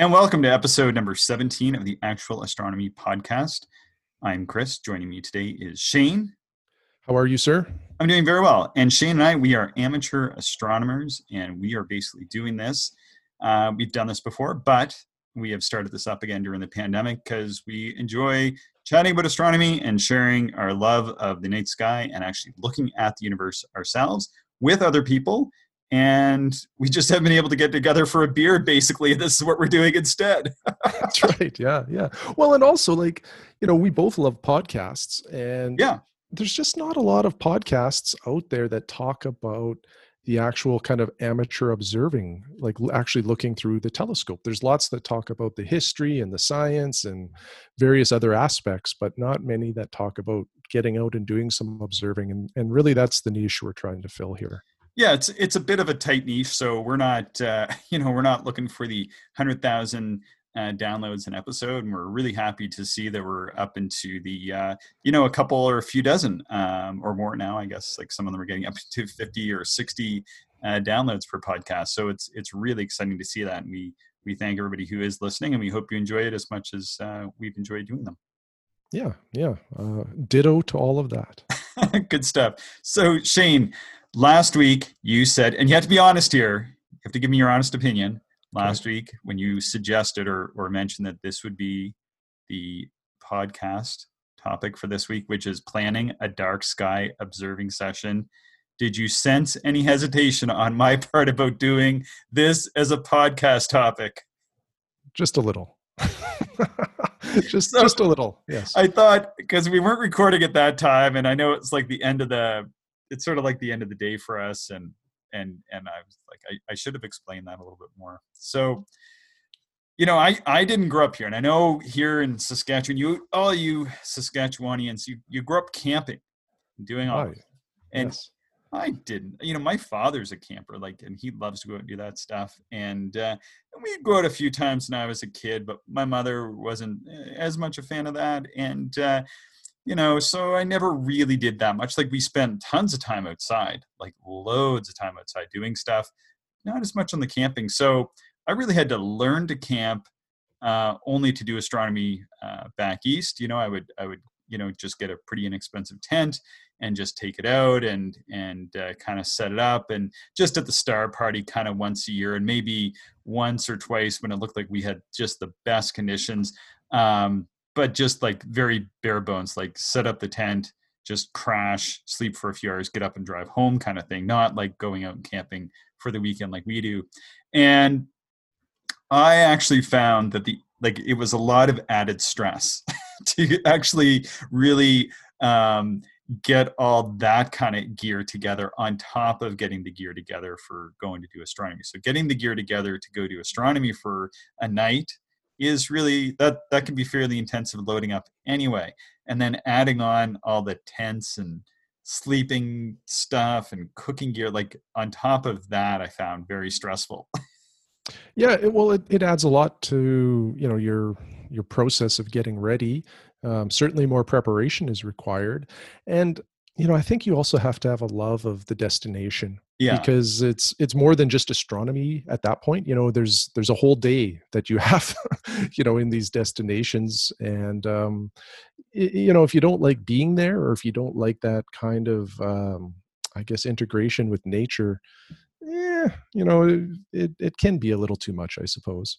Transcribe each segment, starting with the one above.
And welcome to episode number 17 of the Actual Astronomy Podcast. I'm Chris. Joining me today is Shane. How are you, sir? I'm doing very well. And Shane and I, we are amateur astronomers, and we are basically doing this. Uh, we've done this before, but we have started this up again during the pandemic because we enjoy chatting about astronomy and sharing our love of the night sky and actually looking at the universe ourselves with other people and we just haven't been able to get together for a beer basically this is what we're doing instead. That's right. Yeah yeah. Well and also like you know we both love podcasts and yeah. there's just not a lot of podcasts out there that talk about the actual kind of amateur observing like actually looking through the telescope. There's lots that talk about the history and the science and various other aspects but not many that talk about getting out and doing some observing and, and really that's the niche we're trying to fill here yeah, it's it's a bit of a tight niche. So we're not, uh, you know, we're not looking for the hundred thousand uh, downloads an episode, and we're really happy to see that we're up into the, uh, you know, a couple or a few dozen um, or more now. I guess like some of them are getting up to fifty or sixty uh, downloads per podcast. So it's it's really exciting to see that, and we we thank everybody who is listening, and we hope you enjoy it as much as uh, we've enjoyed doing them. Yeah, yeah. Uh, ditto to all of that. Good stuff. So Shane last week you said, and you have to be honest here. You have to give me your honest opinion. Last okay. week, when you suggested or, or mentioned that this would be the podcast topic for this week, which is planning a dark sky observing session, did you sense any hesitation on my part about doing this as a podcast topic? Just a little. just so, just a little yes. I thought because we weren't recording at that time and i know it's like the end of the it's sort of like the end of the day for us and and and i was like I, I should have explained that a little bit more. So you know i i didn't grow up here and i know here in saskatchewan you all you saskatchewanians you you grew up camping doing all oh, and yes. I didn't you know my father's a camper like and he loves to go out and do that stuff and uh we'd go out a few times when i was a kid but my mother wasn't eh, as much a fan of that and uh you know, so I never really did that much. Like we spent tons of time outside, like loads of time outside doing stuff, not as much on the camping. So I really had to learn to camp uh, only to do astronomy uh, back east. You know, I would I would you know just get a pretty inexpensive tent and just take it out and and uh, kind of set it up and just at the star party kind of once a year and maybe once or twice when it looked like we had just the best conditions um, but just like very bare bones, like set up the tent, just crash, sleep for a few hours, get up and drive home kind of thing, not like going out and camping for the weekend like we do. And I actually found that the like it was a lot of added stress to actually really um, get all that kind of gear together on top of getting the gear together for going to do astronomy. So getting the gear together to go do astronomy for a night is really that that can be fairly intensive loading up anyway. And then adding on all the tents and sleeping stuff and cooking gear like on top of that i found very stressful. Yeah it, well it, it adds a lot to you know your your process of getting ready um, certainly more preparation is required. And you know i think you also have to have a love of the destination yeah. because it's it's more than just astronomy at that point you know there's there's a whole day that you have you know in these destinations. And um you know if you don't like being there or if you don't like that kind of um i guess integration with nature yeah you know it, it, it can be a little too much i suppose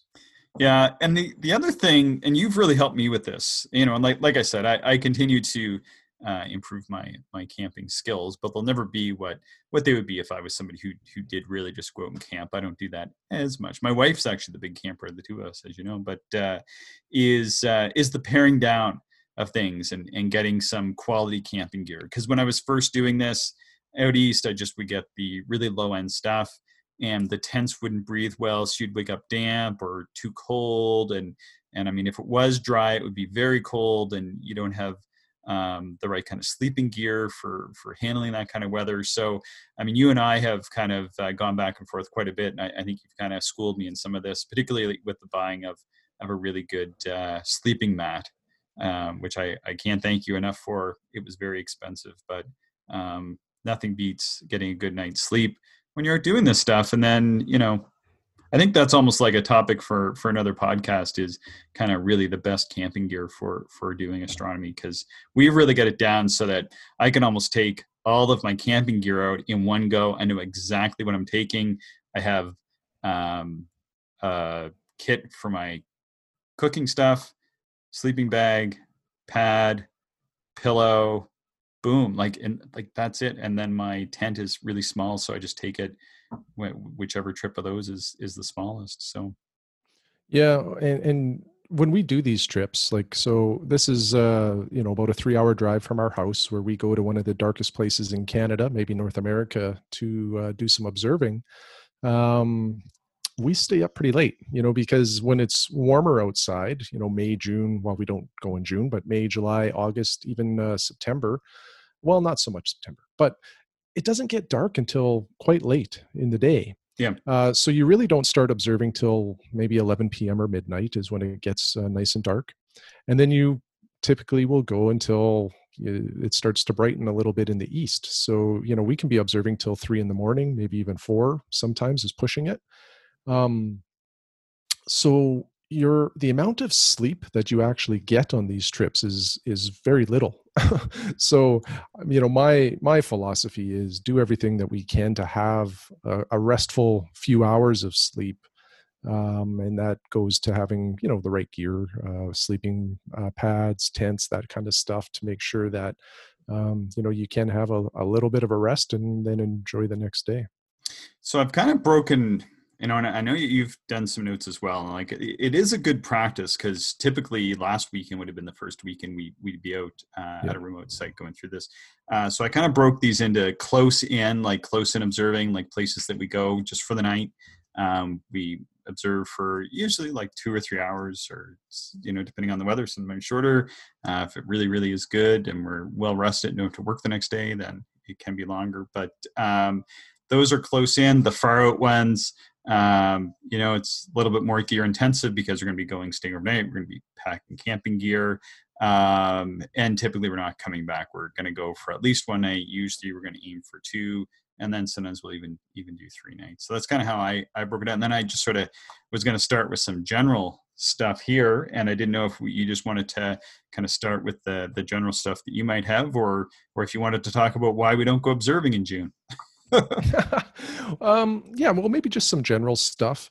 yeah and the the other thing and you've really helped me with this you know and like like i said i, I continue to uh, improve my my camping skills, but they'll never be what what they would be if I was somebody who who did really just go out and camp. I don't do that as much. My wife's actually the big camper of the two of us, as you know, but uh, is uh, is the paring down of things and and getting some quality camping gear. Because when I was first doing this out east, I just would get the really low end stuff. And the tents wouldn't breathe well, so you'd wake up damp or too cold, and and I mean, if it was dry, it would be very cold, and you don't have um, the right kind of sleeping gear for for handling that kind of weather. So, I mean, you and I have kind of uh, gone back and forth quite a bit, and I, I, think you've kind of schooled me in some of this, particularly with the buying of of a really good uh, sleeping mat, um, which I I can't thank you enough for. It was very expensive, but um, nothing beats getting a good night's sleep when you're doing this stuff. And then you know, I think that's almost like a topic for for another podcast. Is kind of really the best camping gear for for doing astronomy because we really get it down so that I can almost take all of my camping gear out in one go. I know exactly what I'm taking. I have um, a kit for my cooking stuff, sleeping bag, pad, pillow, boom, like and like that's it. And then my tent is really small, so I just take it whichever trip of those is is the smallest. So yeah, and, and when we do these trips like so this is uh you know about a three hour drive from our house where we go to one of the darkest places in canada maybe north america to uh, do some observing um we stay up pretty late you know because when it's warmer outside you know may june well we don't go in june but may july august even uh, september well not so much september but it doesn't get dark until quite late in the day yeah. Uh, so you really don't start observing till maybe 11 p.m. or midnight is when it gets uh, nice and dark, and then you typically will go until it starts to brighten a little bit in the east. So you know we can be observing till three in the morning, maybe even four. Sometimes is pushing it. Um, so your the amount of sleep that you actually get on these trips is is very little so you know my my philosophy is do everything that we can to have a, a restful few hours of sleep um, and that goes to having you know the right gear uh, sleeping uh, pads tents that kind of stuff to make sure that um, you know you can have a, a little bit of a rest and then enjoy the next day. So i've kind of broken you know, and I know you've done some notes as well. And like, it is a good practice because typically last weekend would have been the first weekend we we'd be out uh, yeah. at a remote site going through this. Uh, so I kind of broke these into close in, like close in observing, like places that we go just for the night. Um, we observe for usually like two or three hours, or you know, depending on the weather, sometimes shorter. Uh, if it really, really is good and we're well rested, and no to work the next day, then it can be longer. But um, those are close in. The far out ones um, you know, it's a little bit more gear intensive because we're going to be going staying overnight. We're going to be packing camping gear. Um, and typically we're not coming back. We're going to go for at least one night. Usually we're going to aim for two. And then sometimes we'll even even do three nights. So that's kind of how I, I broke it down. And then I just sort of was going to start with some general stuff here. And I didn't know if we, you just wanted to kind of start with the, the general stuff that you might have, or, or if you wanted to talk about why we don't go observing in June. um, yeah, well, maybe just some general stuff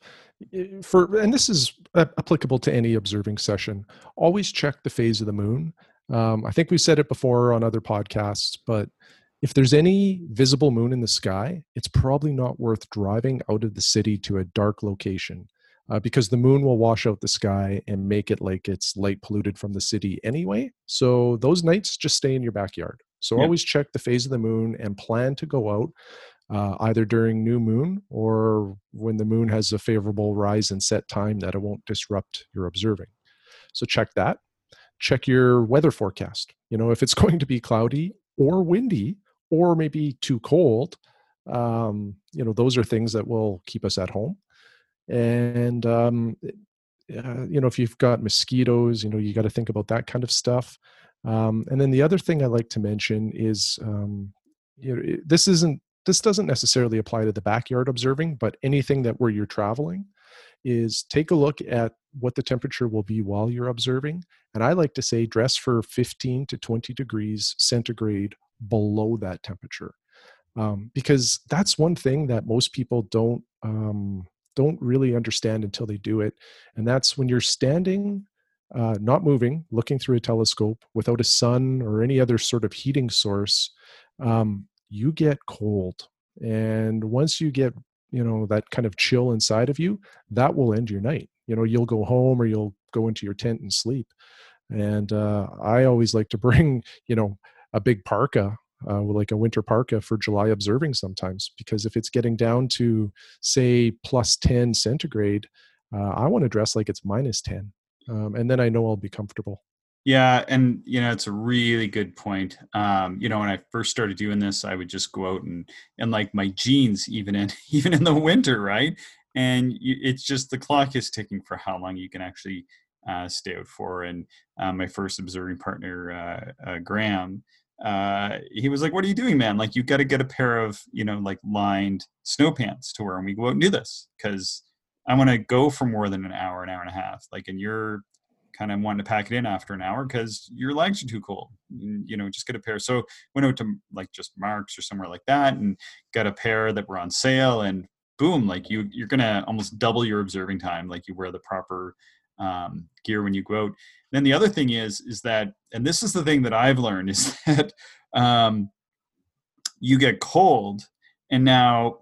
for, and this is applicable to any observing session. Always check the phase of the moon. Um, I think we said it before on other podcasts, but if there's any visible moon in the sky, it's probably not worth driving out of the city to a dark location. Uh, because the moon will wash out the sky and make it like it's light polluted from the city anyway. So those nights just stay in your backyard. So yeah. always check the phase of the moon and plan to go out uh, either during new moon or when the moon has a favorable rise and set time that it won't disrupt your observing. So check that. Check your weather forecast. You know, if it's going to be cloudy or windy or maybe too cold, um, you know, those are things that will keep us at home. And, um, uh, you know, if you've got mosquitoes, you know, you got to think about that kind of stuff. Um, and then the other thing I like to mention is, um, you know, this isn't this doesn't necessarily apply to the backyard observing, but anything that where you're traveling is take a look at what the temperature will be while you're observing. And I like to say dress for 15 to 20 degrees centigrade below that temperature. Um, because that's one thing that most people don't um, don't really understand until they do it, and that's when you're standing, uh, not moving, looking through a telescope without a sun or any other sort of heating source. Um, you get cold and once you get you know that kind of chill inside of you that will end your night. You know you'll go home or you'll go into your tent and sleep. And uh, i always like to bring you know a big parka uh, like a winter parka for july observing sometimes because if it's getting down to say plus 10 centigrade uh, i want to dress like it's minus 10 um, and then i know i'll be comfortable yeah, and you know it's a really good point. Um, you know, when I first started doing this, I would just go out and and like my jeans, even in even in the winter, right? And you, it's just the clock is ticking for how long you can actually uh, stay out for. And uh, my first observing partner, uh, uh Graham, uh, he was like, "What are you doing, man? Like, you got to get a pair of you know like lined snow pants to wear when we go out and do this because." I want to go for more than an hour, an hour and a half. Like, and you're kind of wanting to pack it in after an hour because your legs are too cold. You know, just get a pair. So went out to like just Mark's or somewhere like that and got a pair that were on sale and boom, like you you're gonna almost double your observing time. Like you wear the proper um, gear when you go out. Then the other thing is is that, and this is the thing that I've learned is that um, you get cold, and now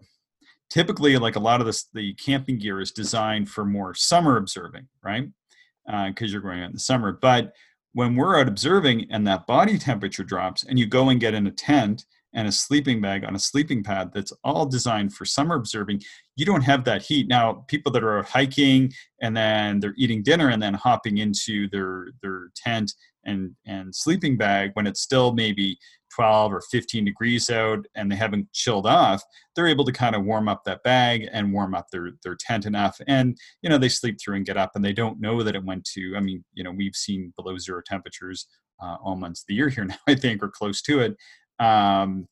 typically like a lot of this the camping gear is designed for more summer observing, right? Because uh, you're going out in the summer, but when we're out observing and that body temperature drops and you go and get in a tent and a sleeping bag on a sleeping pad that's all designed for summer observing, you don't have that heat. Now, people that are hiking and then they're eating dinner and then hopping into their their tent and and sleeping bag when it's still maybe 12 or 15 degrees out and they haven't chilled off, they're able to kind of warm up that bag and warm up their their tent enough. And you know, they sleep through and get up and they don't know that it went to, I mean, you know, we've seen below zero temperatures uh, all months of the year here now, I think, or close to it. Um,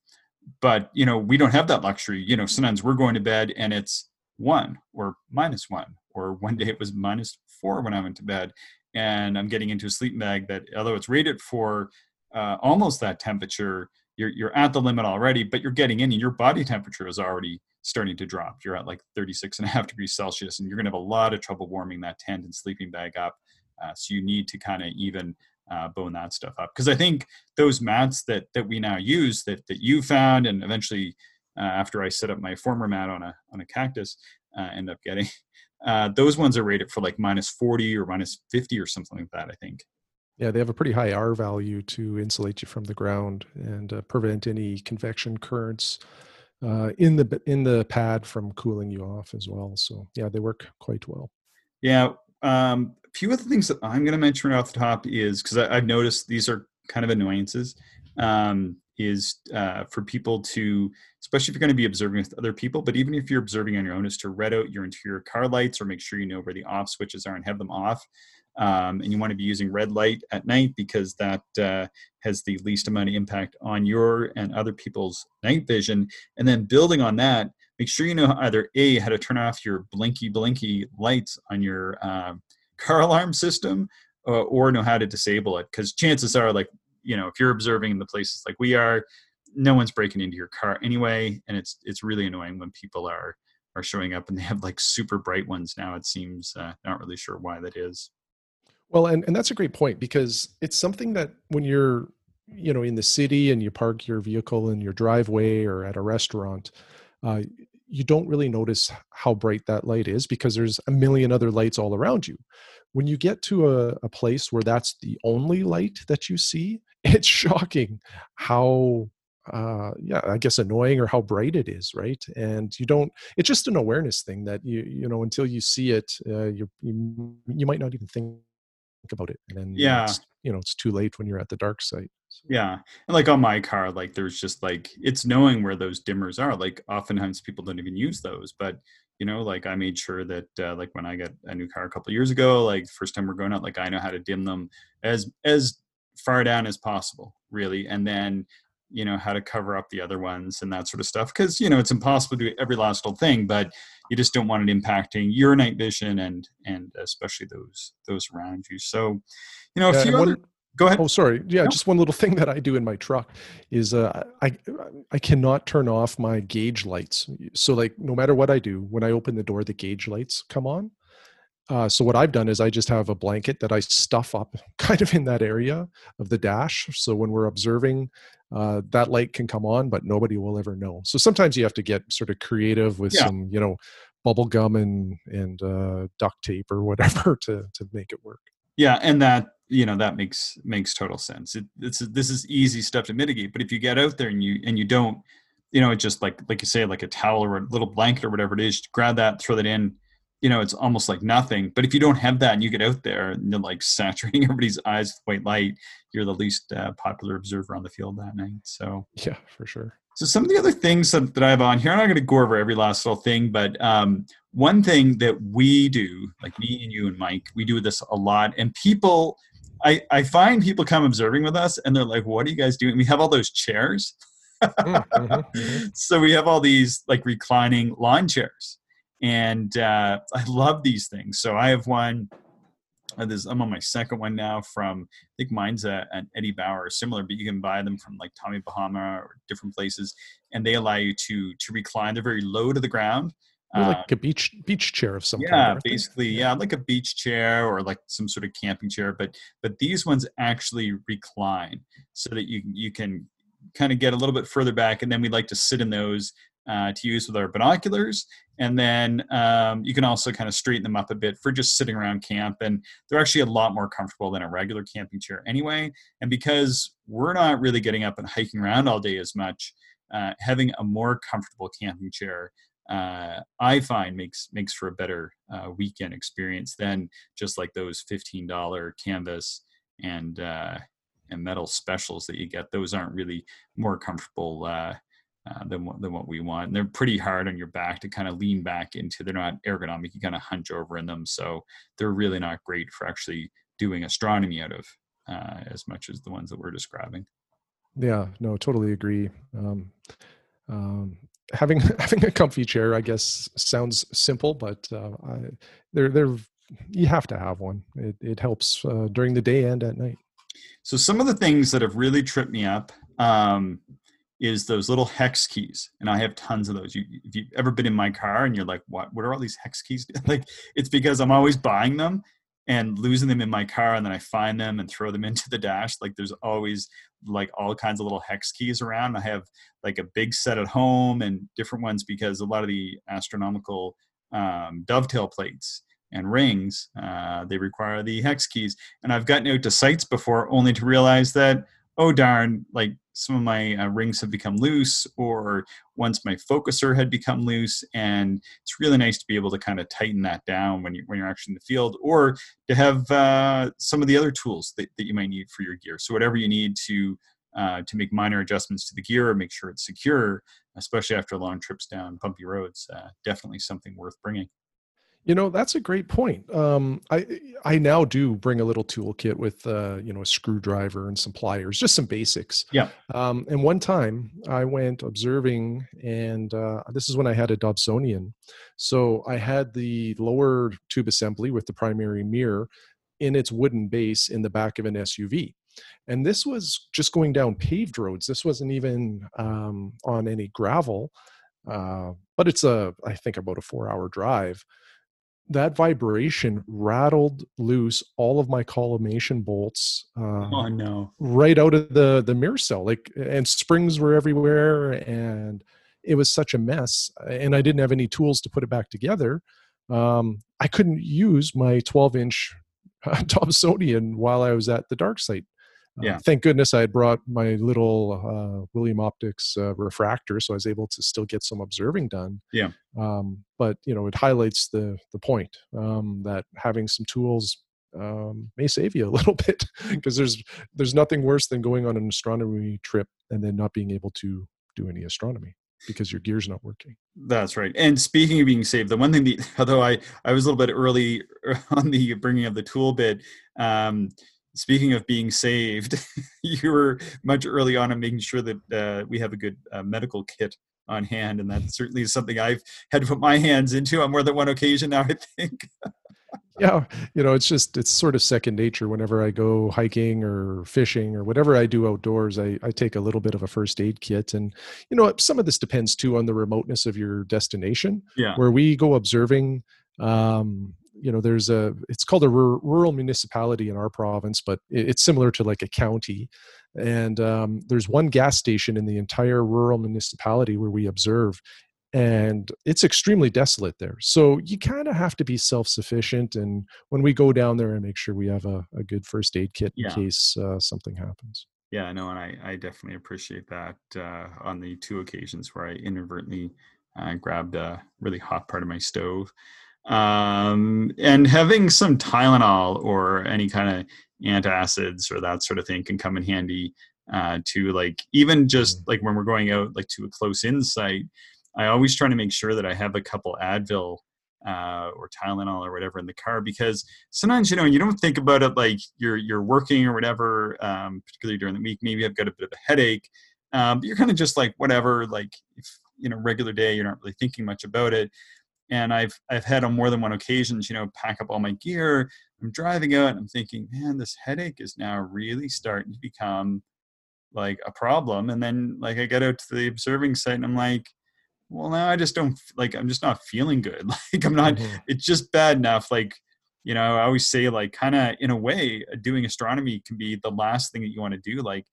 but you know, we don't have that luxury. You know, sometimes we're going to bed and it's one or minus one, or one day it was minus four when I went to bed, and I'm getting into a sleeping bag that, although it's rated for uh, almost that temperature, you're you're at the limit already, but you're getting in, and your body temperature is already starting to drop. You're at like 36 and a half degrees Celsius, and you're going to have a lot of trouble warming that tent and sleeping bag up. Uh, so you need to kind of even uh, bone that stuff up because I think those mats that that we now use that that you found and eventually uh, after I set up my former mat on a on a cactus uh, end up getting uh, those ones are rated for like minus 40 or minus 50 or something like that I think. Yeah, they have a pretty high R value to insulate you from the ground and uh, prevent any convection currents uh, in the in the pad from cooling you off as well. So yeah, they work quite well. Yeah, um, a few other things that I'm going to mention off the top is because I've noticed these are kind of annoyances. Um, is uh, for people to, especially if you're going to be observing with other people, but even if you're observing on your own, is to red out your interior car lights or make sure you know where the off switches are and have them off. Um, and you want to be using red light at night because that uh, has the least amount of impact on your and other people's night vision. And then building on that, make sure you know either a how to turn off your blinky blinky lights on your uh, car alarm system uh, or know how to disable it. Because chances are like you know if you're observing in the places like we are no one's breaking into your car anyway. And it's it's really annoying when people are are showing up and they have like super bright ones now it seems uh, not really sure why that is well and, and that's a great point because it's something that when you're you know in the city and you park your vehicle in your driveway or at a restaurant uh, you don't really notice how bright that light is because there's a million other lights all around you. When you get to a, a place where that's the only light that you see, it's shocking how uh yeah i guess annoying or how bright it is right and you don't it's just an awareness thing that you you know until you see it uh, you, you you might not even think about it and then yeah. you know it's too late when you're at the dark side yeah and like on my car like there's just like it's knowing where those dimmers are like oftentimes people don't even use those but you know like i made sure that uh, like when i got a new car a couple years ago like first time we're going out like i know how to dim them as as far down as possible really and then you know how to cover up the other ones and that sort of stuff because you know it's impossible to do every last little thing but you just don't want it impacting your night vision and and especially those those around you. So you know a few other go ahead. Oh sorry. Yeah no. just one little thing that i do in my truck is uh, i i cannot turn off my gauge lights. So like no matter what i do when i open the door the gauge lights come on uh, so what I've done is I just have a blanket that I stuff up kind of in that area of the dash. So when we're observing, uh, that light can come on, but nobody will ever know. So sometimes you have to get sort of creative with yeah. some, you know, bubble gum and and uh, duct tape or whatever to to make it work. Yeah, and that you know that makes makes total sense. It, it's this is easy stuff to mitigate, but if you get out there and you and you don't, you know, it just like like you say, like a towel or a little blanket or whatever it is, grab that, throw that in. You know, it's almost like nothing. But if you don't have that and you get out there and you're like saturating everybody's eyes with white light, you're the least uh, popular observer on the field that night. So yeah, for sure. So some of the other things that, that I have on here, I'm not going to go over every last little thing, but um, one thing that we do, like me and you and Mike, we do this a lot, and people, I, I find people come observing with us, and they're like, "What are you guys doing?" We have all those chairs, mm, mm-hmm, mm-hmm. so we have all these like reclining lawn chairs, and uh, I love these things. So I have one. Uh, this, I'm on my second one now from I think mine's a, an Eddie Bauer similar, but you can buy them from like Tommy Bahama or different places, and they allow you to to recline. They're very low to the ground. like uh, a beach beach chair of some yeah, kind. Yeah, basically, yeah, like a beach chair or like some sort of camping chair. But but these ones actually recline so that you you can kind of get a little bit further back, and then we like to sit in those uh, to use with our binoculars. And then um, you can also kind of straighten them up a bit for just sitting around camp. And they're actually a lot more comfortable than a regular camping chair anyway. And because we're not really getting up and hiking around all day as much, uh, having a more comfortable camping chair uh, I find makes makes for a better uh, weekend experience than just like those fifteen dollar canvas and uh, and metal specials that you get. Those aren't really more comfortable uh, than what than what we want. And they're pretty hard on your back to kind of lean back into. They're not ergonomic. You kind of hunch over in them, so they're really not great for actually doing astronomy out of uh, as much as the ones that we're describing. Yeah, no, totally agree. Um, um, having having a comfy chair, I guess, sounds simple, but uh, I, they're they're you have to have one. It it helps uh, during the day and at night. So some of the things that have really tripped me up um, is those little hex keys, and I have tons of those. You, if you've ever been in my car and you're like, "What? What are all these hex keys?" like, it's because I'm always buying them and losing them in my car, and then I find them and throw them into the dash. Like, there's always like all kinds of little hex keys around. I have like a big set at home and different ones because a lot of the astronomical um, dovetail plates and rings uh, they require the hex keys and i've gotten out to sites before only to realize that oh darn like some of my uh, rings have become loose or once my focuser had become loose and it's really nice to be able to kind of tighten that down when, you, when you're actually in the field or to have uh, some of the other tools that, that you might need for your gear. So whatever you need to uh, to make minor adjustments to the gear or make sure it's secure especially after long trips down bumpy roads uh, definitely something worth bringing you know, that's a great point. Um, I I now do bring a little toolkit with uh, you know a screwdriver and some pliers, just some basics. Yeah. Um, and one time I went observing, and uh, this is when I had a Dobsonian. So I had the lower tube assembly with the primary mirror in its wooden base in the back of an SUV. And this was just going down paved roads. This wasn't even um, on any gravel, uh, but it's a I think about a four hour drive that vibration rattled loose all of my collimation bolts uh, oh no. right out of the the mirror cell like and springs were everywhere and it was such a mess and i didn't have any tools to put it back together. Um, i couldn't use my 12 inch uh, Dobsonian while i was at the dark site yeah. Uh, thank goodness I had brought my little uh, William Optics uh, refractor, so I was able to still get some observing done. Yeah. Um, but you know, it highlights the the point um, that having some tools um, may save you a little bit because there's there's nothing worse than going on an astronomy trip and then not being able to do any astronomy because your gear's not working. That's right. And speaking of being saved, the one thing that although I I was a little bit early on the bringing of the tool bit. Um, speaking of being saved, you were much early on in making sure that uh, we have a good uh, medical kit on hand, and that certainly is something I've had to put my hands into on more than one occasion now. I think. yeah, you know, it's just it's sort of second nature. Whenever I go hiking or fishing or whatever I do outdoors, I, I take a little bit of a first aid kit, and you know, some of this depends too on the remoteness of your destination. Yeah, where we go observing um, you know there's a it's called a rural municipality in our province but it's similar to like a county. And um, there's one gas station in the entire rural municipality where we observe and it's extremely desolate there. So you kind of have to be self-sufficient and when we go down there and make sure we have a, a good first aid kit in case uh, something happens. Yeah no and i, I definitely appreciate that uh, on the two occasions where i inadvertently uh, grabbed a really hot part of my stove um, and having some Tylenol or any kind of antacids or that sort of thing can come in handy uh, to like even just mm-hmm. like when we're going out like to a close insight. I always try to make sure that I have a couple Advil uh, or Tylenol or whatever in the car because sometimes you know you don't think about it like you're you're working or whatever, um, particularly during the week. Maybe I've got a bit of a headache, um, but you're kind of just like whatever. Like if you know regular day, you're not really thinking much about it and I've I've had on more than one occasions, you know, pack up all my gear. I'm driving out, and I'm thinking, man, this headache is now really starting to become like a problem. And then like I get out to the observing site, and I'm like, well, now I just don't like I'm just not feeling good. Like I'm not. Mm-hmm. It's just bad enough. Like you know, I always say like kind of in a way, doing astronomy can be the last thing that you want to do. Like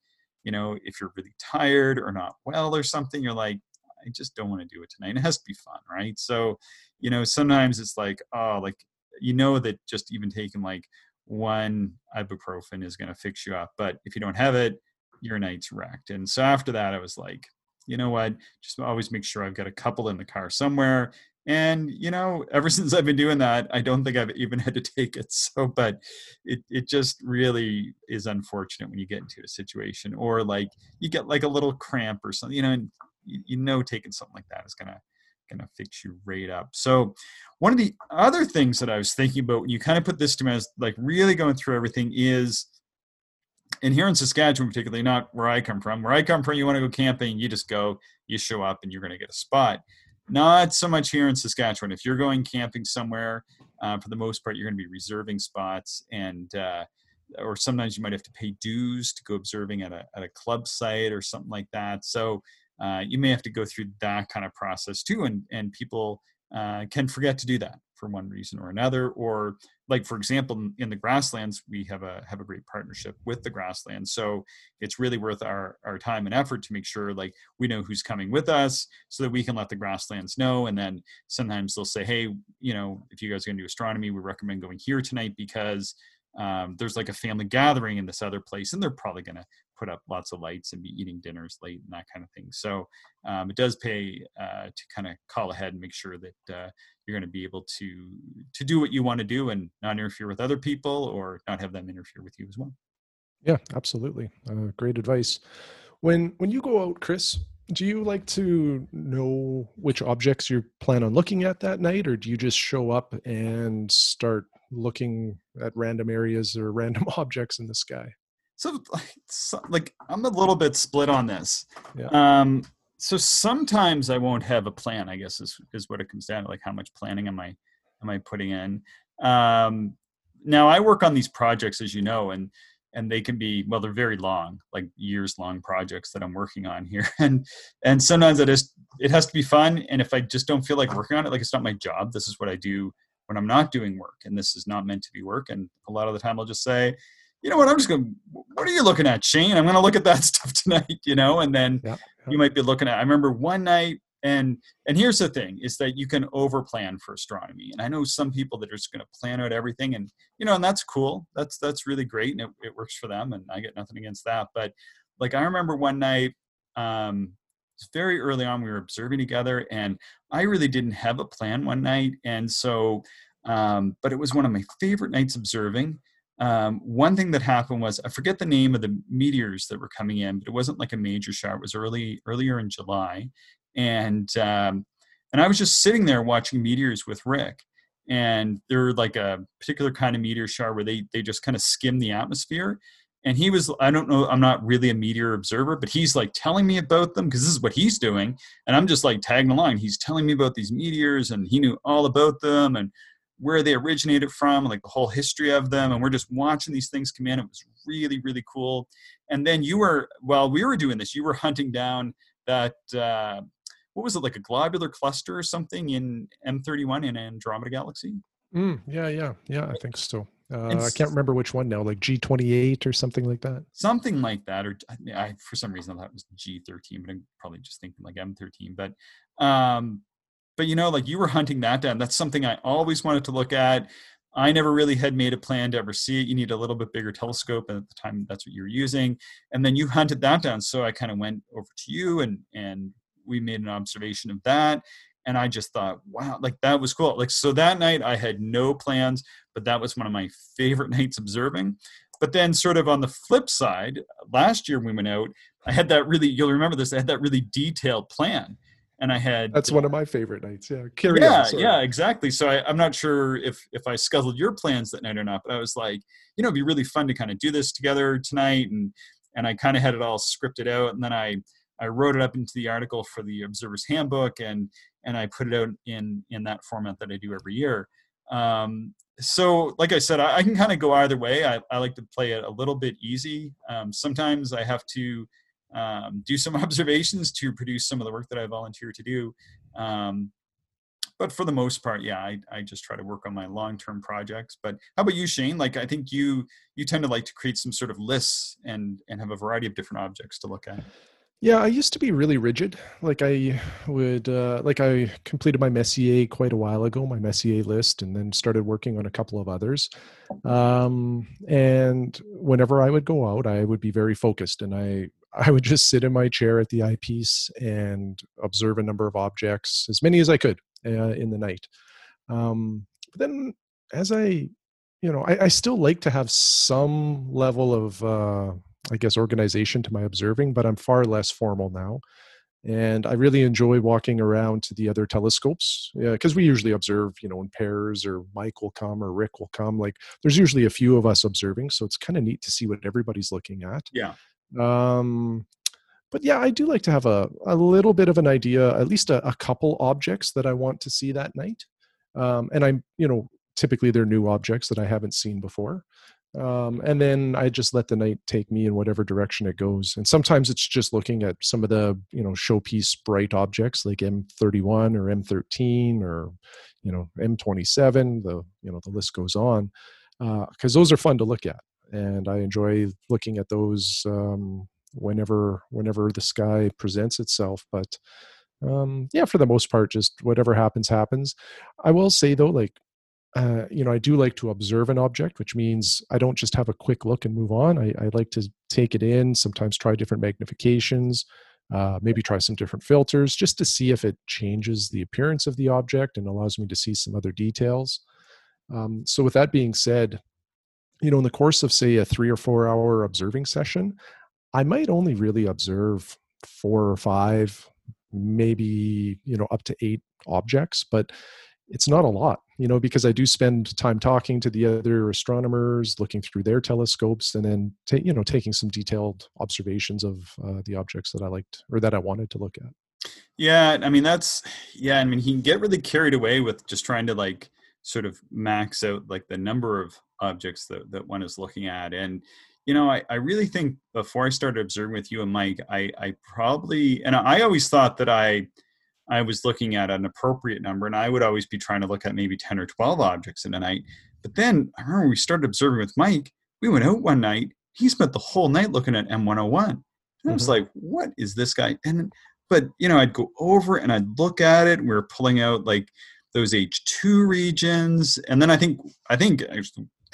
you know, if you're really tired or not well or something, you're like, I just don't want to do it tonight. It has to be fun, right? So, you know, sometimes it's like, oh, like you know that just even taking like one ibuprofen is going to fix you up, but if you don't have it, your night's wrecked. And so after that, I was like, you know what? Just always make sure I've got a couple in the car somewhere. And you know, ever since I've been doing that, I don't think I've even had to take it. So, but it it just really is unfortunate when you get into a situation, or like you get like a little cramp or something. You know, and you, you know taking something like that is gonna gonna fix you right up. So one of the other things that I was thinking about when you kind of put this to me as like really going through everything is and here in Saskatchewan, particularly not where I come from. Where I come from, you want to go camping, you just go, you show up, and you're to get a spot. Not so much here in Saskatchewan. If you're going camping somewhere, uh, for the most part, you're going to be reserving spots, and uh, or sometimes you might have to pay dues to go observing at a at a club site or something like that. So uh, you may have to go through that kind of process too and and people uh, can forget to do that for one reason or another or like for example in the grasslands we have a have a great partnership with the grasslands. So it's really worth our our time and effort to make sure like we know who's coming with us so that we can let the grasslands know. And then sometimes they'll say hey you know if you guys are going to do astronomy we recommend going here tonight because um, there's like a family gathering in this other place and they're probably going to put up lots of lights and be eating dinners late and that kind of thing. So um, it does pay uh, to kind of call ahead and make sure that uh, you're going to be able to to do what you want to do and not interfere with other people or not have them interfere with you as well. Yeah absolutely. Uh, great advice. When when you go out chris do you like to know which objects you plan on looking at that night or do you just show up and start looking at random areas or random objects in the sky so, so like i'm a little bit split on this. Yeah. um so sometimes i won't have a plan i guess is, is what it comes down to like how much planning am i am i putting in? Um now i work on these projects as you know and and they can be well they're very long like years long projects that i'm working on here. And and sometimes it is it has to be fun and if i just don't feel like working on it like it's not my job this is what i do when i'm not doing work and this is not meant to be work and a lot of the time i'll just say you know what i'm just going what are you looking at shane i'm going to look at that stuff tonight you know and then yeah, yeah. you might be looking at i remember one night and and here's the thing is that you can over plan for astronomy and i know some people that are just going to plan out everything and you know and that's cool that's that's really great and it, it works for them and i get nothing against that but like i remember one night um it's very early on we were observing together and i really didn't have a plan one night and so um but it was one of my favorite nights observing um, one thing that happened was I forget the name of the meteors that were coming in, but it wasn't like a major shower. It was early earlier in July, and um, and I was just sitting there watching meteors with Rick, and they're like a particular kind of meteor shower where they they just kind of skim the atmosphere. And he was, I don't know, I'm not really a meteor observer, but he's like telling me about them because this is what he's doing. And I'm just like tagging along. He's telling me about these meteors and he knew all about them and where they originated from, like the whole history of them. And we're just watching these things come in. It was really, really cool. And then you were, while we were doing this, you were hunting down that uh, what was it like a globular cluster or something in M31 in Andromeda Galaxy? Mm, yeah, yeah, yeah. I think so. Uh, I can't remember which one now, like G28 or something like that. Something like that, or I, for some reason I thought it was G13, but I'm probably just thinking like M13. But, um, but you know, like you were hunting that down. That's something I always wanted to look at. I never really had made a plan to ever see it. You need a little bit bigger telescope, and at the time, that's what you were using. And then you hunted that down. So I kind of went over to you and and we made an observation of that and i just thought wow like that was cool like so that night i had no plans but that was one of my favorite nights observing but then sort of on the flip side last year we went out i had that really you'll remember this i had that really detailed plan and i had that's one of my favorite nights yeah Carry yeah on, yeah exactly so I, i'm not sure if if i scuttled your plans that night or not but i was like you know it'd be really fun to kind of do this together tonight and and i kind of had it all scripted out and then i I wrote it up into the article for the Observer's Handbook, and and I put it out in in that format that I do every year. Um, so, like I said, I, I can kind of go either way. I, I, like to play it a little bit easy. Um, sometimes I have to um, do some observations to produce some of the work that I volunteer to do. Um, but for the most part, yeah, I, I just try to work on my long-term projects. But how about you, Shane? Like, I think you you tend to like to create some sort of lists and and have a variety of different objects to look at. Yeah, I used to be really rigid. Like I would, uh, like I completed my Messier quite a while ago, my Messier list, and then started working on a couple of others. Um, and whenever I would go out, I would be very focused, and I I would just sit in my chair at the eyepiece and observe a number of objects, as many as I could uh, in the night. Um, but then, as I, you know, I, I, still like to have some level of uh, I guess, organization to my observing, but I'm far less formal now. And I really enjoy walking around to the other telescopes because yeah, we usually observe, you know, in pairs or Mike will come or Rick will come. Like there's usually a few of us observing. So it's kind of neat to see what everybody's looking at. Yeah. Um, but yeah, I do like to have a, a little bit of an idea, at least a, a couple objects that I want to see that night. Um, and I'm, you know, typically they're new objects that I haven't seen before um, and then I just let the night take me in whatever direction it goes. And sometimes it's just looking at some of the you know showpiece bright objects like M31 or M13 or you know M27. The you know the list goes on because uh, those are fun to look at, and I enjoy looking at those um, whenever whenever the sky presents itself. But um, yeah, for the most part, just whatever happens happens. I will say though, like uh, you know, I do like to observe an object, which means I don't just have a quick look and move on. I, I like to take it in, sometimes try different magnifications, uh, maybe try some different filters just to see if it changes the appearance of the object and allows me to see some other details. Um, so, with that being said, you know, in the course of, say, a three or four hour observing session, I might only really observe four or five, maybe, you know, up to eight objects. But it's not a lot you know because i do spend time talking to the other astronomers looking through their telescopes and then ta- you know taking some detailed observations of uh, the objects that i liked or that i wanted to look at yeah i mean that's yeah i mean he can get really carried away with just trying to like sort of max out like the number of objects that, that one is looking at and you know I, I really think before i started observing with you and mike i i probably and i always thought that i I was looking at an appropriate number, and I would always be trying to look at maybe 10 or 12 objects in a night. But then I remember we started observing with Mike. We went out one night. He spent the whole night looking at M101. And I was mm-hmm. like, what is this guy? And but you know, I'd go over and I'd look at it. We were pulling out like those H2 regions. And then I think I think I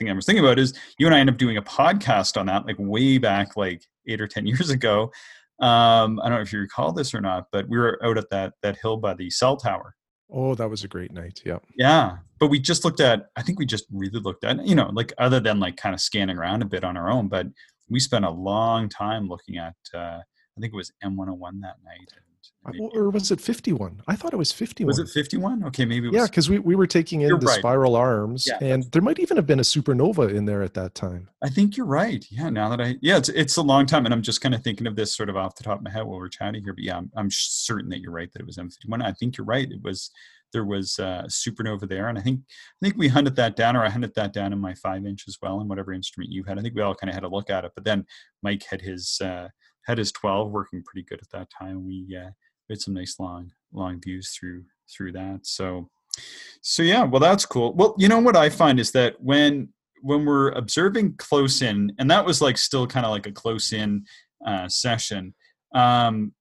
thing I was thinking about is you and I end up doing a podcast on that like way back like eight or ten years ago um, I don't know if you recall this or not, but we were out at that that hill by the cell tower. Oh, that was a great night. Yeah. Yeah. But we just looked at, I think we just really looked at, you know, like other than like kind of scanning around a bit on our own, but we spent a long time looking at, uh, I think it was M101 that night or was it 51 i thought it was 51 was it 51 okay maybe yeah because we, we were taking in you're the right. spiral arms yeah, and there might even have been a supernova in there at that time. I think you're right. Yeah now that i yeah it's, it's a long time and i'm just kind of thinking of this sort of off the top of my head while we're chatting here but yeah i'm, I'm certain that you're right that it was m51 i think you're right it was there was a supernova there and i think i think we hunted that down or i hunted that down in my five inch as well and whatever instrument you had i think we all kind of had a look at it but then mike had his uh had his 12 working pretty good at that time we uh had some nice long long views through through that. So so yeah, well that's cool. Well, you know what I find is that when when we're observing close in, and that was like still kind of like a close in uh, session. Um,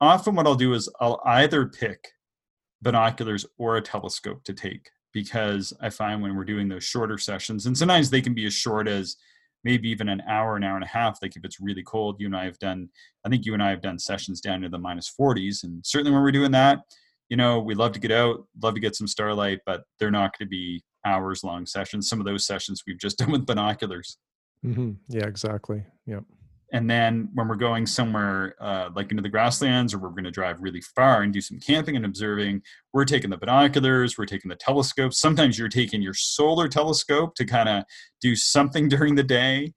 often, what I'll do is I'll either pick binoculars or a telescope to take because I find when we're doing those shorter sessions, and sometimes they can be as short as maybe even an hour, an hour and a half. Like if it's really cold, you and I have done, I think you and I have done sessions down to the minus 40s. And certainly when we're doing that, you know, we love to get out, love to get some starlight, but they're not going to be hours long sessions. Some of those sessions we've just done with binoculars. Mm-hmm. Yeah, exactly. Yep and then when we're going somewhere uh, like into the grasslands or we're going to drive really far and do some camping and observing we're taking the binoculars we're taking the telescopes sometimes you're taking your solar telescope to kind of do something during the day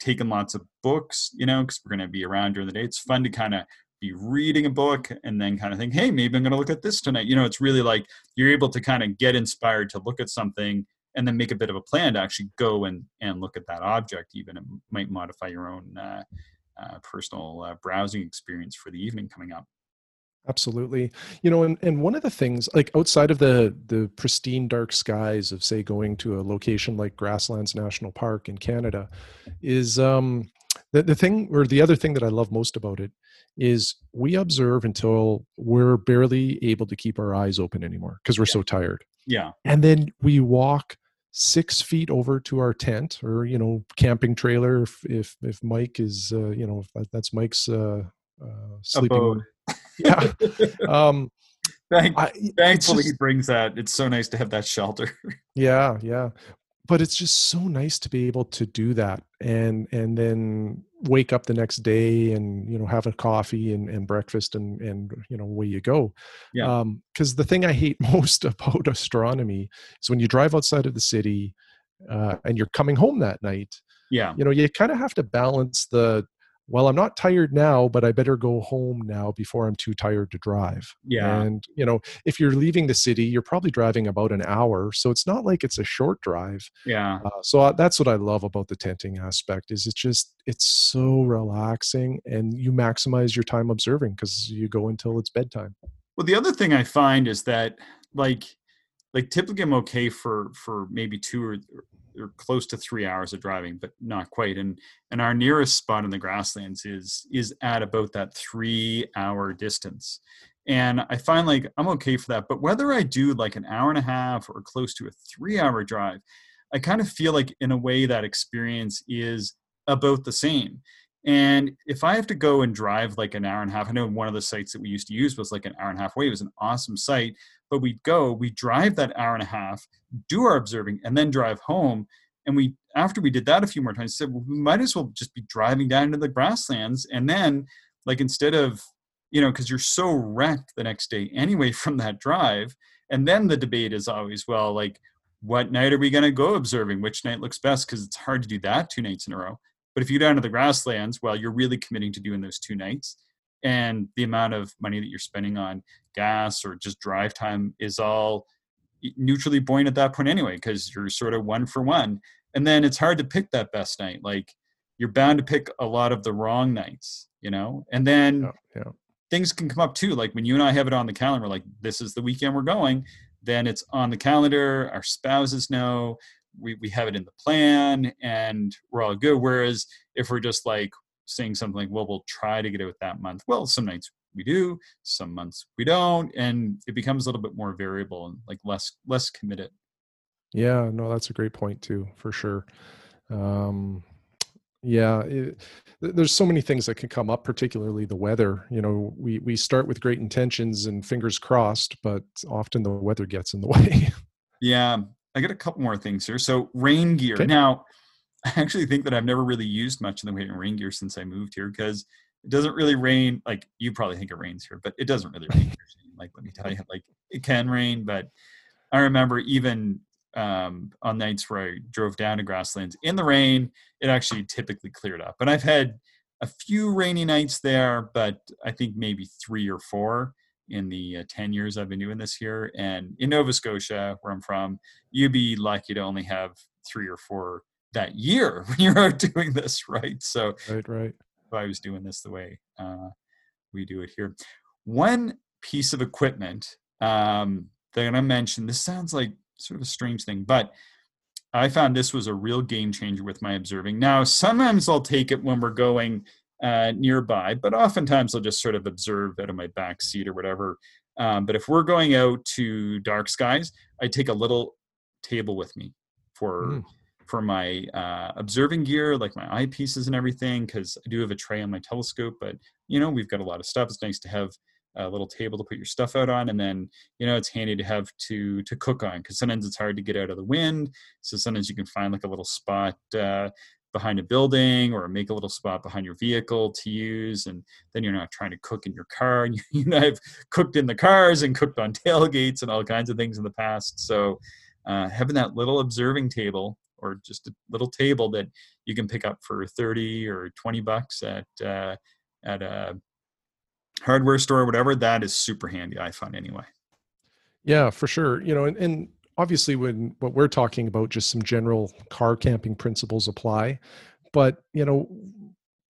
taking lots of books you know because we're going to be around during the day it's fun to kind of be reading a book and then kind of think, hey, maybe I'm going to look at this tonight. You know, it's really like you're able to kind of get inspired to look at something and then make a bit of a plan to actually go and, and look at that object. Even it might modify your own uh, uh, personal uh, browsing experience for the evening coming up. Absolutely. You know, and, and one of the things, like outside of the the pristine dark skies of say going to a location like Grasslands National Park in Canada, is um the, the thing or the other thing that I love most about it is we observe until we're barely able to keep our eyes open anymore because we're Yeah. so tired. Yeah. And then we walk six feet over to our tent or you know camping trailer if if, if Mike is uh, you know if that's Mike's uh, uh, sleeping. Abode. Yeah. Um, Thank, I, thankfully, just- he brings that. It's so nice to have that shelter. yeah yeah but it's just so nice to be able to do that and and then wake up the next day and you know have a coffee and, and breakfast and and you know away you go Yeah. um because the thing i hate most about astronomy is when you drive outside of the city uh, and you're coming home that night yeah. you know you kind of have to balance the well i'm not tired now but i better go home now before i'm too tired to drive Yeah. and you know if you're leaving the city you're probably driving about an hour so it's not like it's a short drive Yeah. uh, so I, that's what i love about the tenting aspect is it's just it's so relaxing and you maximize your time observing because you go until it's bedtime Well, the other thing I find is that like like typically I'm okay for for maybe two or or close to three hours of driving, but not quite. And and our nearest spot in the grasslands is is at about that three hour distance. And I find like I'm okay for that. But whether I do like an hour and a half or close to a three hour drive, I kind of feel like in a way that experience is about the same. And if I have to go and drive like an hour and a half, I know one of the sites that we used to use was like an hour and a half away. It was an awesome site, but we'd go, we drive that hour and a half, do our observing, and then drive home. And we, after we did that a few more times, said well, we might as well just be driving down to the grasslands, and then like instead of you know because you're so wrecked the next day anyway from that drive, and then the debate is always well like what night are we going to go observing? Which night looks best? Because it's hard to do that two nights in a row. But if you go down to the grasslands, well, you're really committing to doing those two nights. And the amount of money that you're spending on gas or just drive time is all neutrally buoyant at that point anyway, because you're sort of one for one. And then it's hard to pick that best night. Like you're bound to pick a lot of the wrong nights, you know? And then yeah, yeah. things can come up too. Like when you and I have it on the calendar, like this is the weekend we're going, then it's on the calendar. Our spouses know we, we have it in the plan and we're all good. Whereas if we're just like saying something like, well, we'll try to get it with that month. Well, some nights we do, some months we don't. And it becomes a little bit more variable and like less, less committed. Yeah, no, that's a great point too, for sure. Um, yeah, it, there's so many things that can come up, particularly the weather. You know, we we start with great intentions and fingers crossed, but often the weather gets in the way. Yeah, I got a couple more things here. So rain gear. Okay. Now, I actually think that I've never really used much in the way of rain gear since I moved here because it doesn't really rain. Like you probably think it rains here, but it doesn't really rain here. Like let me tell you, like it can rain, but I remember even um, on nights where I drove down to grasslands in the rain, it actually typically cleared up. And I've had a few rainy nights there, but I think maybe three or four in the uh, 10 years I've been doing this here. And in Nova Scotia, where I'm from, you'd be lucky to only have three or four that year when you're out doing this, right? So right, right. if I was doing this the way uh, we do it here. One piece of equipment um, that I mentioned, this sounds like sort of a strange thing, but I found this was a real game changer with my observing. Now, sometimes I'll take it when we're going uh, nearby, but oftentimes I'll just sort of observe out of my back seat or whatever. Um, but if we're going out to dark skies, I take a little table with me for Mm. for my uh, observing gear, like my eyepieces and everything, because I do have a tray on my telescope. But you know, we've got a lot of stuff. It's nice to have a little table to put your stuff out on, and then you know, it's handy to have to to cook on because sometimes it's hard to get out of the wind. So sometimes you can find like a little spot. Uh, behind a building or make a little spot behind your vehicle to use and then you're not trying to cook in your car and you know i've cooked in the cars and cooked on tailgates and all kinds of things in the past so uh, having that little observing table or just a little table that you can pick up for 30 or 20 bucks at uh, at a hardware store, or whatever, that is super handy. I find anyway. Yeah, for sure. You know, and, and obviously when what we're talking about, just some general car camping principles apply. But you know,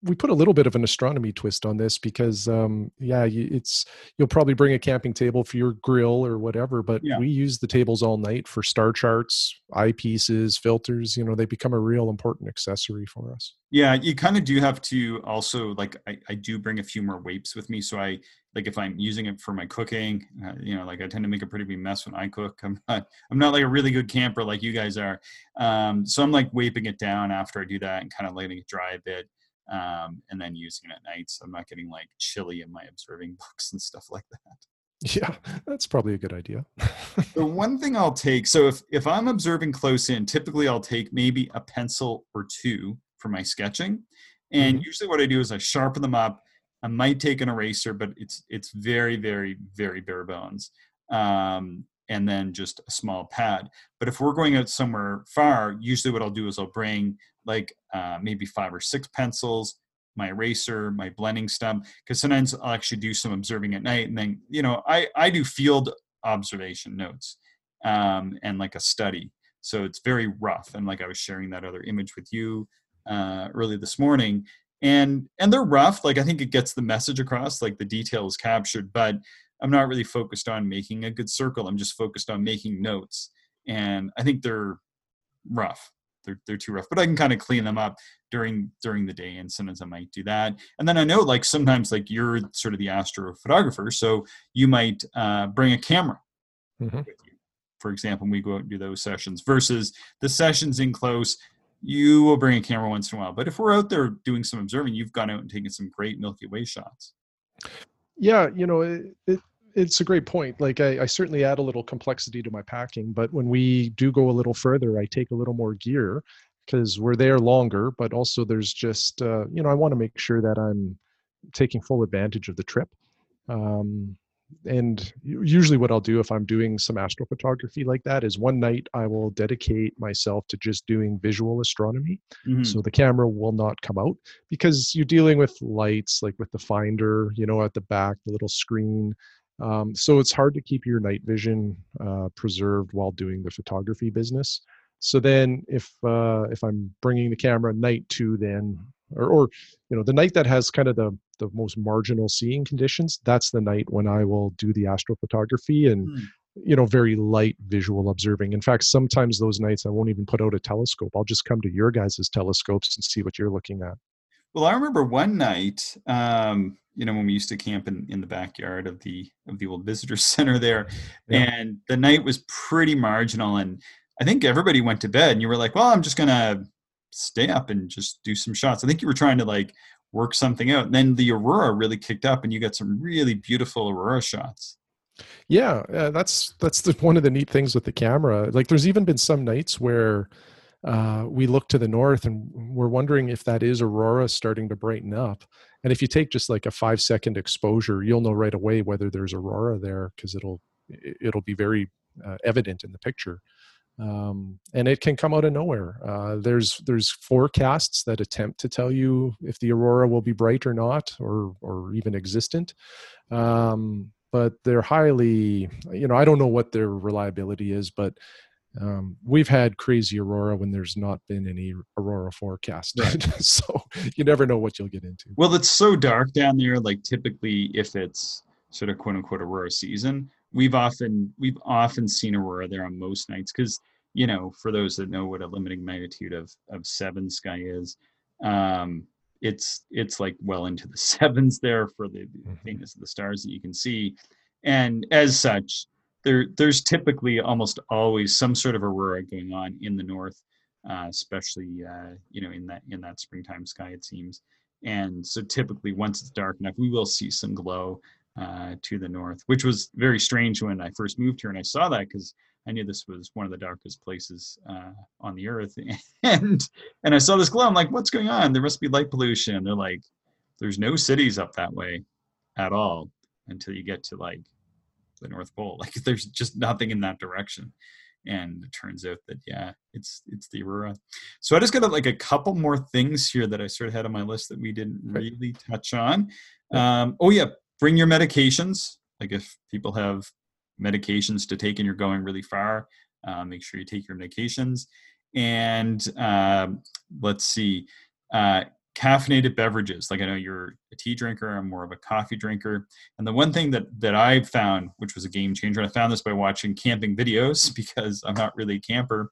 we put a little bit of an astronomy twist on this because um yeah it's you'll probably bring a camping table for your grill or whatever but yeah. we use the tables all night for star charts eyepieces filters you know they become a real important accessory for us. Yeah you kind of do have to also like I, I do bring a few more wapes with me so i like if i'm using it for my cooking uh, you know like i tend to make a pretty big mess when i cook. I'm not i'm not like a really good camper like you guys are. Um so i'm like waping it down after i do that and kind of letting it dry a bit um, and then using it at night. So I'm not getting like chilly in my observing books and stuff like that. Yeah, that's probably a good idea. the one thing I'll take, so if, if I'm observing close in, typically I'll take maybe a pencil or two for my sketching. And mm-hmm. usually what I do is I sharpen them up. I might take an eraser, but it's it's very, very, very bare bones. Um, and then just a small pad. But if we're going out somewhere far, usually what I'll do is I'll bring like uh, maybe five or six pencils, my eraser, my blending stump, because sometimes I'll actually do some observing at night. And then, you know, I, I do field observation notes um, and like a study. So it's very rough. And like I was sharing that other image with you uh, early this morning. And and they're rough. Like I think it gets the message across, like the detail is captured, but I'm not really focused on making a good circle. I'm just focused on making notes. And I think they're rough they're they're too rough. But I can kind of clean them up during during the day, and sometimes I might do that. And then I know like sometimes like you're sort of the astrophotographer, so you might uh, bring a camera mm-hmm. with you. For example, when we go out and do those sessions versus the sessions in close, you will bring a camera once in a while. But if we're out there doing some observing, you've gone out and taken some great Milky Way shots. Yeah, you know, it, it it's a great point. Like I, I, certainly add a little complexity to my packing, but when we do go a little further, I take a little more gear because we're there longer. But also, there's just uh, you know I want to make sure that I'm taking full advantage of the trip. Um, and usually what i'll do if i'm doing some astrophotography like that is one night i will dedicate myself to just doing visual astronomy mm-hmm. so the camera will not come out because you're dealing with lights like with the finder you know at the back the little screen um, so it's hard to keep your night vision uh, preserved while doing the photography business. So then if uh, if i'm bringing the camera night two then or, or you know the night that has kind of the the most marginal seeing conditions that's the night when i will do the astrophotography and mm. you know very light visual observing. In fact sometimes those nights i won't even put out a telescope. I'll just come to your guys' telescopes and see what you're looking at well i remember one night um, you know when we used to camp in, in the backyard of the of the old visitor center there yeah. and the night was pretty marginal and i think everybody went to bed and you were like well i'm just gonna stay up and just do some shots. I think you were trying to like work something out. And then the aurora really kicked up, and you got some really beautiful aurora shots. Yeah, uh, that's that's the, one of the neat things with the camera. Like, there's even been some nights where uh, we look to the north and we're wondering if that is aurora starting to brighten up. And if you take just like a five second exposure, you'll know right away whether there's aurora there because it'll it'll be very uh, evident in the picture um, and it can come out of nowhere. Uh, there's there's forecasts that attempt to tell you if the aurora will be bright or not, or or even existent. Um, but they're highly, you know, I don't know what their reliability is, but um, we've had crazy aurora when there's not been any aurora forecast, right. so you never know what you'll get into. Well, it's so dark down there. Like typically, if it's sort of quote unquote aurora season, we've often we've often seen aurora there on most nights because you know for those that know what a limiting magnitude of of seven sky is um it's it's like well into the sevens there for the mm-hmm. faintness of the stars that you can see and as such there there's typically almost always some sort of aurora going on in the north uh, especially uh, you know in that in that springtime sky it seems and so typically once it's dark enough we will see some glow uh, to the north, which was very strange when I first moved here and I saw that because I knew this was one of the darkest places uh, on the earth, and and I saw this glow. I'm like, what's going on? There must be light pollution. They're like, there's no cities up that way at all until you get to like the North Pole. Like there's just nothing in that direction. And it turns out that yeah, it's it's the aurora. So I just got like a couple more things here that I sort of had on my list that we didn't really touch on. Um, oh yeah, bring your medications. Like if people have medications to take and you're going really far, uh, make sure you take your medications. And uh, let's see, uh, caffeinated beverages. Like I know you're a tea drinker, I'm more of a coffee drinker. And the one thing that that I found, which was a game changer, and I found this by watching camping videos because I'm not really a camper,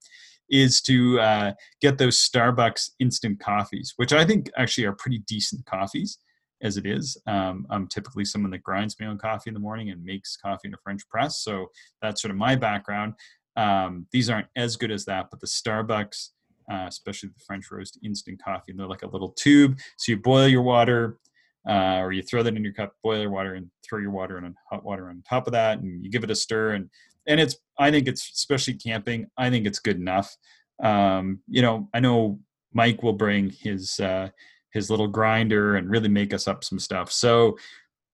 is to uh, get those Starbucks instant coffees, which I think actually are pretty decent coffees as it is. Um, I'm typically someone that grinds my own coffee in the morning and makes coffee in a French press. So that's sort of my background. Um, these aren't as good as that, but the Starbucks, uh, especially the French roast instant coffee, they're like a little tube. So you boil your water, uh, or you throw that in your cup, boil your water, and throw your water in hot water on top of that, and you give it a stir. And and it's I think it's especially camping. I think it's good enough. Um, you know, I know Mike will bring his uh, his little grinder and really make us up some stuff. So,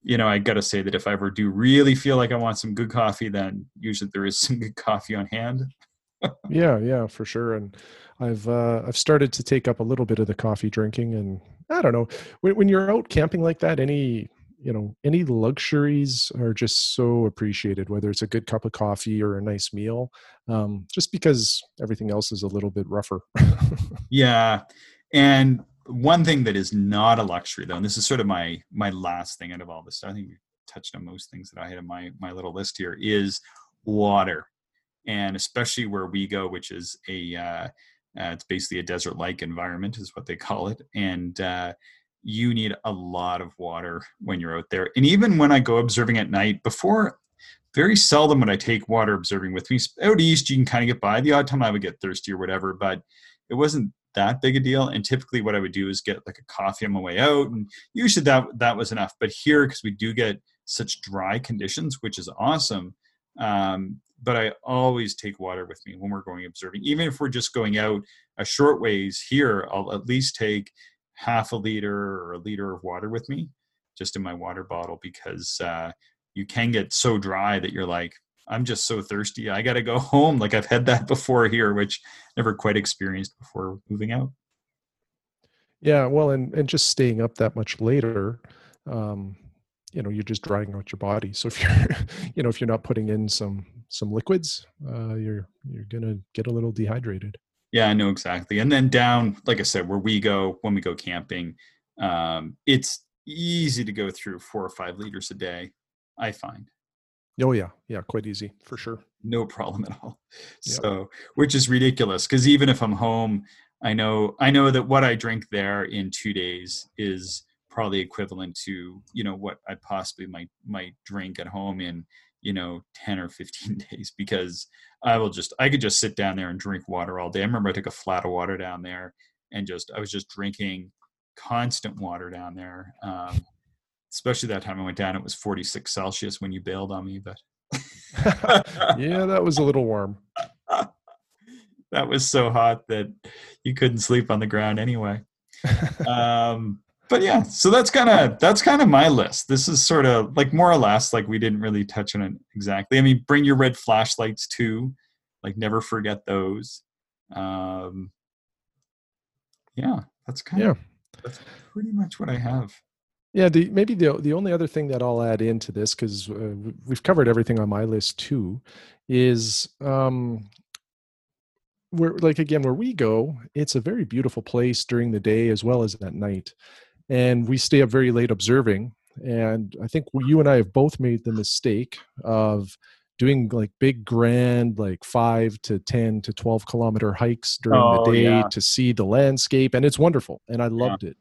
you know, I got to say that if I ever do really feel like I want some good coffee, then usually there is some good coffee on hand. Yeah, yeah, for sure. And I've uh, I've started to take up a little bit of the coffee drinking, and I don't know when, when you're out camping like that, any you know any luxuries are just so appreciated whether it's a good cup of coffee or a nice meal um, just because everything else is a little bit rougher yeah and one thing that is not a luxury though and this is sort of my my last thing out of all this stuff. i think you touched on most things that i had in my my little list here is water and especially where we go which is a uh, uh, it's basically a desert like environment is what they call it and uh, you need a lot of water when you're out there. And even when I go observing at night, before very seldom would I take water observing with me. Out east, you can kind of get by. The odd time I would get thirsty or whatever, but it wasn't that big a deal. And typically, what I would do is get like a coffee on my way out, and usually that that was enough. But here, because we do get such dry conditions, which is awesome. Um, but I always take water with me when we're going observing. Even if we're just going out a short ways here, I'll at least take half a liter or a liter of water with me just in my water bottle because uh, you can get so dry that you're like i'm just so thirsty. I gotta go home. Like i've had that before here which never quite experienced before moving out. Yeah well and and just staying up that much later um you know you're just drying out your body. So if you're you know if you're not putting in some some liquids uh you're you're gonna get a little dehydrated yeah, I know exactly. And then down, like I said, where we go when we go camping, um, it's easy to go through four or five liters a day. I find. Oh yeah, yeah, quite easy for sure. No problem at all. Yep. So, which is ridiculous because even if I'm home, I know I know that what I drink there in two days is probably equivalent to you know what I possibly might might drink at home in you know 10 or 15 days because i will just i could just sit down there and drink water all day. I remember i took a flat of water down there and just i was just drinking constant water down there um, especially that time i went down it was 46 celsius when you bailed on me but yeah that was a little warm. That was so hot that you couldn't sleep on the ground anyway. Um, but yeah so that's kind of that's kind of my list. This is sort of like more or less like we didn't really touch on it exactly. I mean bring your red flashlights too. Like never forget those. Um yeah that's kind yeah. of that's pretty much what i have. Yeah the maybe the the only other thing that i'll add into this because uh, we've covered everything on my list too is um where like again where we go it's a very beautiful place during the day as well as at night and we stay up very late observing and i think you and i have both made the mistake of doing like big grand like 5 to 10 to 12 kilometer hikes during oh, the day yeah. to see the landscape and it's wonderful and i loved yeah. it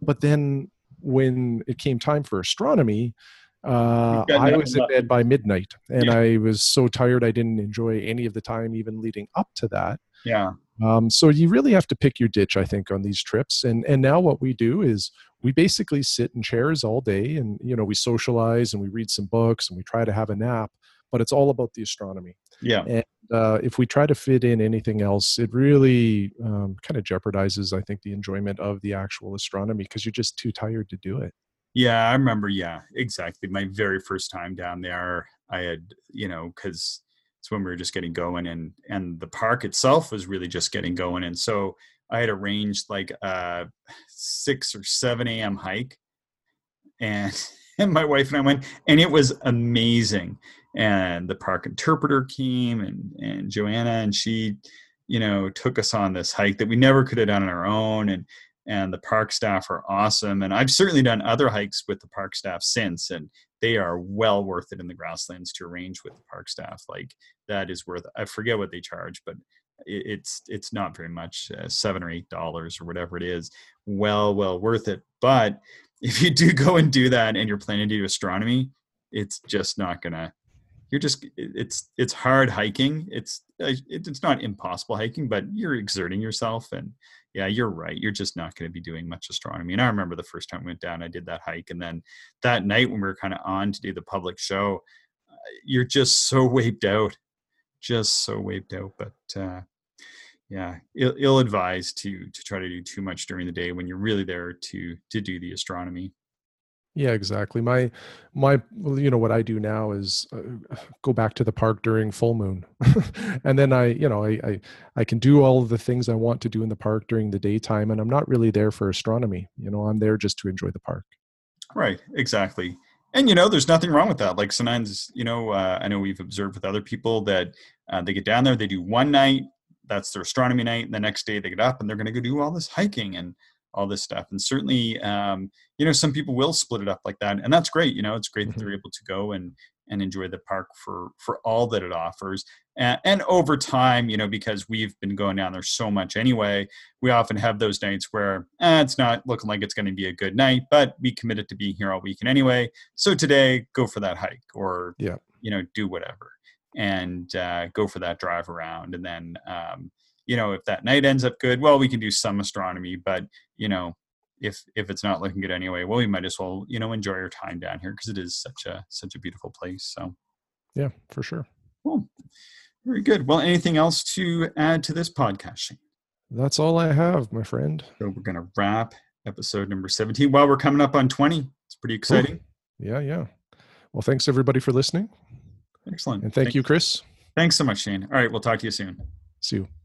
but then when it came time for astronomy uh, I was in bed by midnight, and yeah. I was so tired I didn't enjoy any of the time even leading up to that. Yeah. Um, so you really have to pick your ditch, I think, on these trips. And and now what we do is we basically sit in chairs all day, and you know we socialize and we read some books and we try to have a nap. But it's all about the astronomy. Yeah. And uh, if we try to fit in anything else, it really um, kind of jeopardizes, I think, the enjoyment of the actual astronomy because you're just too tired to do it. Yeah, I remember. Yeah, exactly. My very first time down there, I had, you know, because it's when we were just getting going and and the park itself was really just getting going and so i had arranged like a 6 or 7 a.m hike and and my wife and I went, and it was amazing. And the park interpreter came, and and Joanna, and she, you know, took us on this hike that we never could have done on our own. And and the park staff are awesome. And I've certainly done other hikes with the park staff since, and they are well worth it in the grasslands to arrange with the park staff. Like that is worth. I forget what they charge, but it's it's not very much, uh, seven or eight dollars or whatever it is. Well, well worth it. But if you do go and do that and you're planning to do astronomy, it's just not gonna. You're just it's it's hard hiking. It's uh, it's not impossible hiking, but you're exerting yourself and yeah, you're right. You're just not going to be doing much astronomy. And I remember the first time I went down, I did that hike. And then that night when we were kind of on to do the public show, uh, you're just so wiped out, just so wiped out. But uh, yeah, ill, ill advised to to try to do too much during the day when you're really there to to do the astronomy. Yeah, exactly. My my you know what I do now is uh, go back to the park during full moon. and then I, you know, I, I I can do all of the things I want to do in the park during the daytime and I'm not really there for astronomy. You know, I'm there just to enjoy the park. Right, exactly. And you know, there's nothing wrong with that. Like sometimes, you know, uh, I know we've observed with other people that uh, they get down there, they do one night, that's their astronomy night, and the next day they get up and they're going to go do all this hiking and all this stuff. And certainly, um, you know, some people will split it up like that, and that's great. You know, it's great mm-hmm. that they're able to go and and enjoy the park for for all that it offers. And, and over time, you know, because we've been going down there so much anyway, we often have those nights where eh, it's not looking like it's going to be a good night, but we committed to being here all weekend anyway. So today, go for that hike, or yeah, you know, do whatever, and uh, go for that drive around, and then. Um, you know if that night ends up good well we can do some astronomy but you know if if it's not looking good anyway well we might as well you know enjoy our time down here because it is such a such a beautiful place so. Yeah for sure. Cool. Very good. Well anything else to add to this podcast Shane? that's all i have my friend. So we're going to wrap episode number 17 well we're coming up on 20 it's pretty exciting. Yeah yeah. Well thanks everybody for listening. Excellent. And thank, thank you chris. Thanks so much shane. All right we'll talk to you soon. See you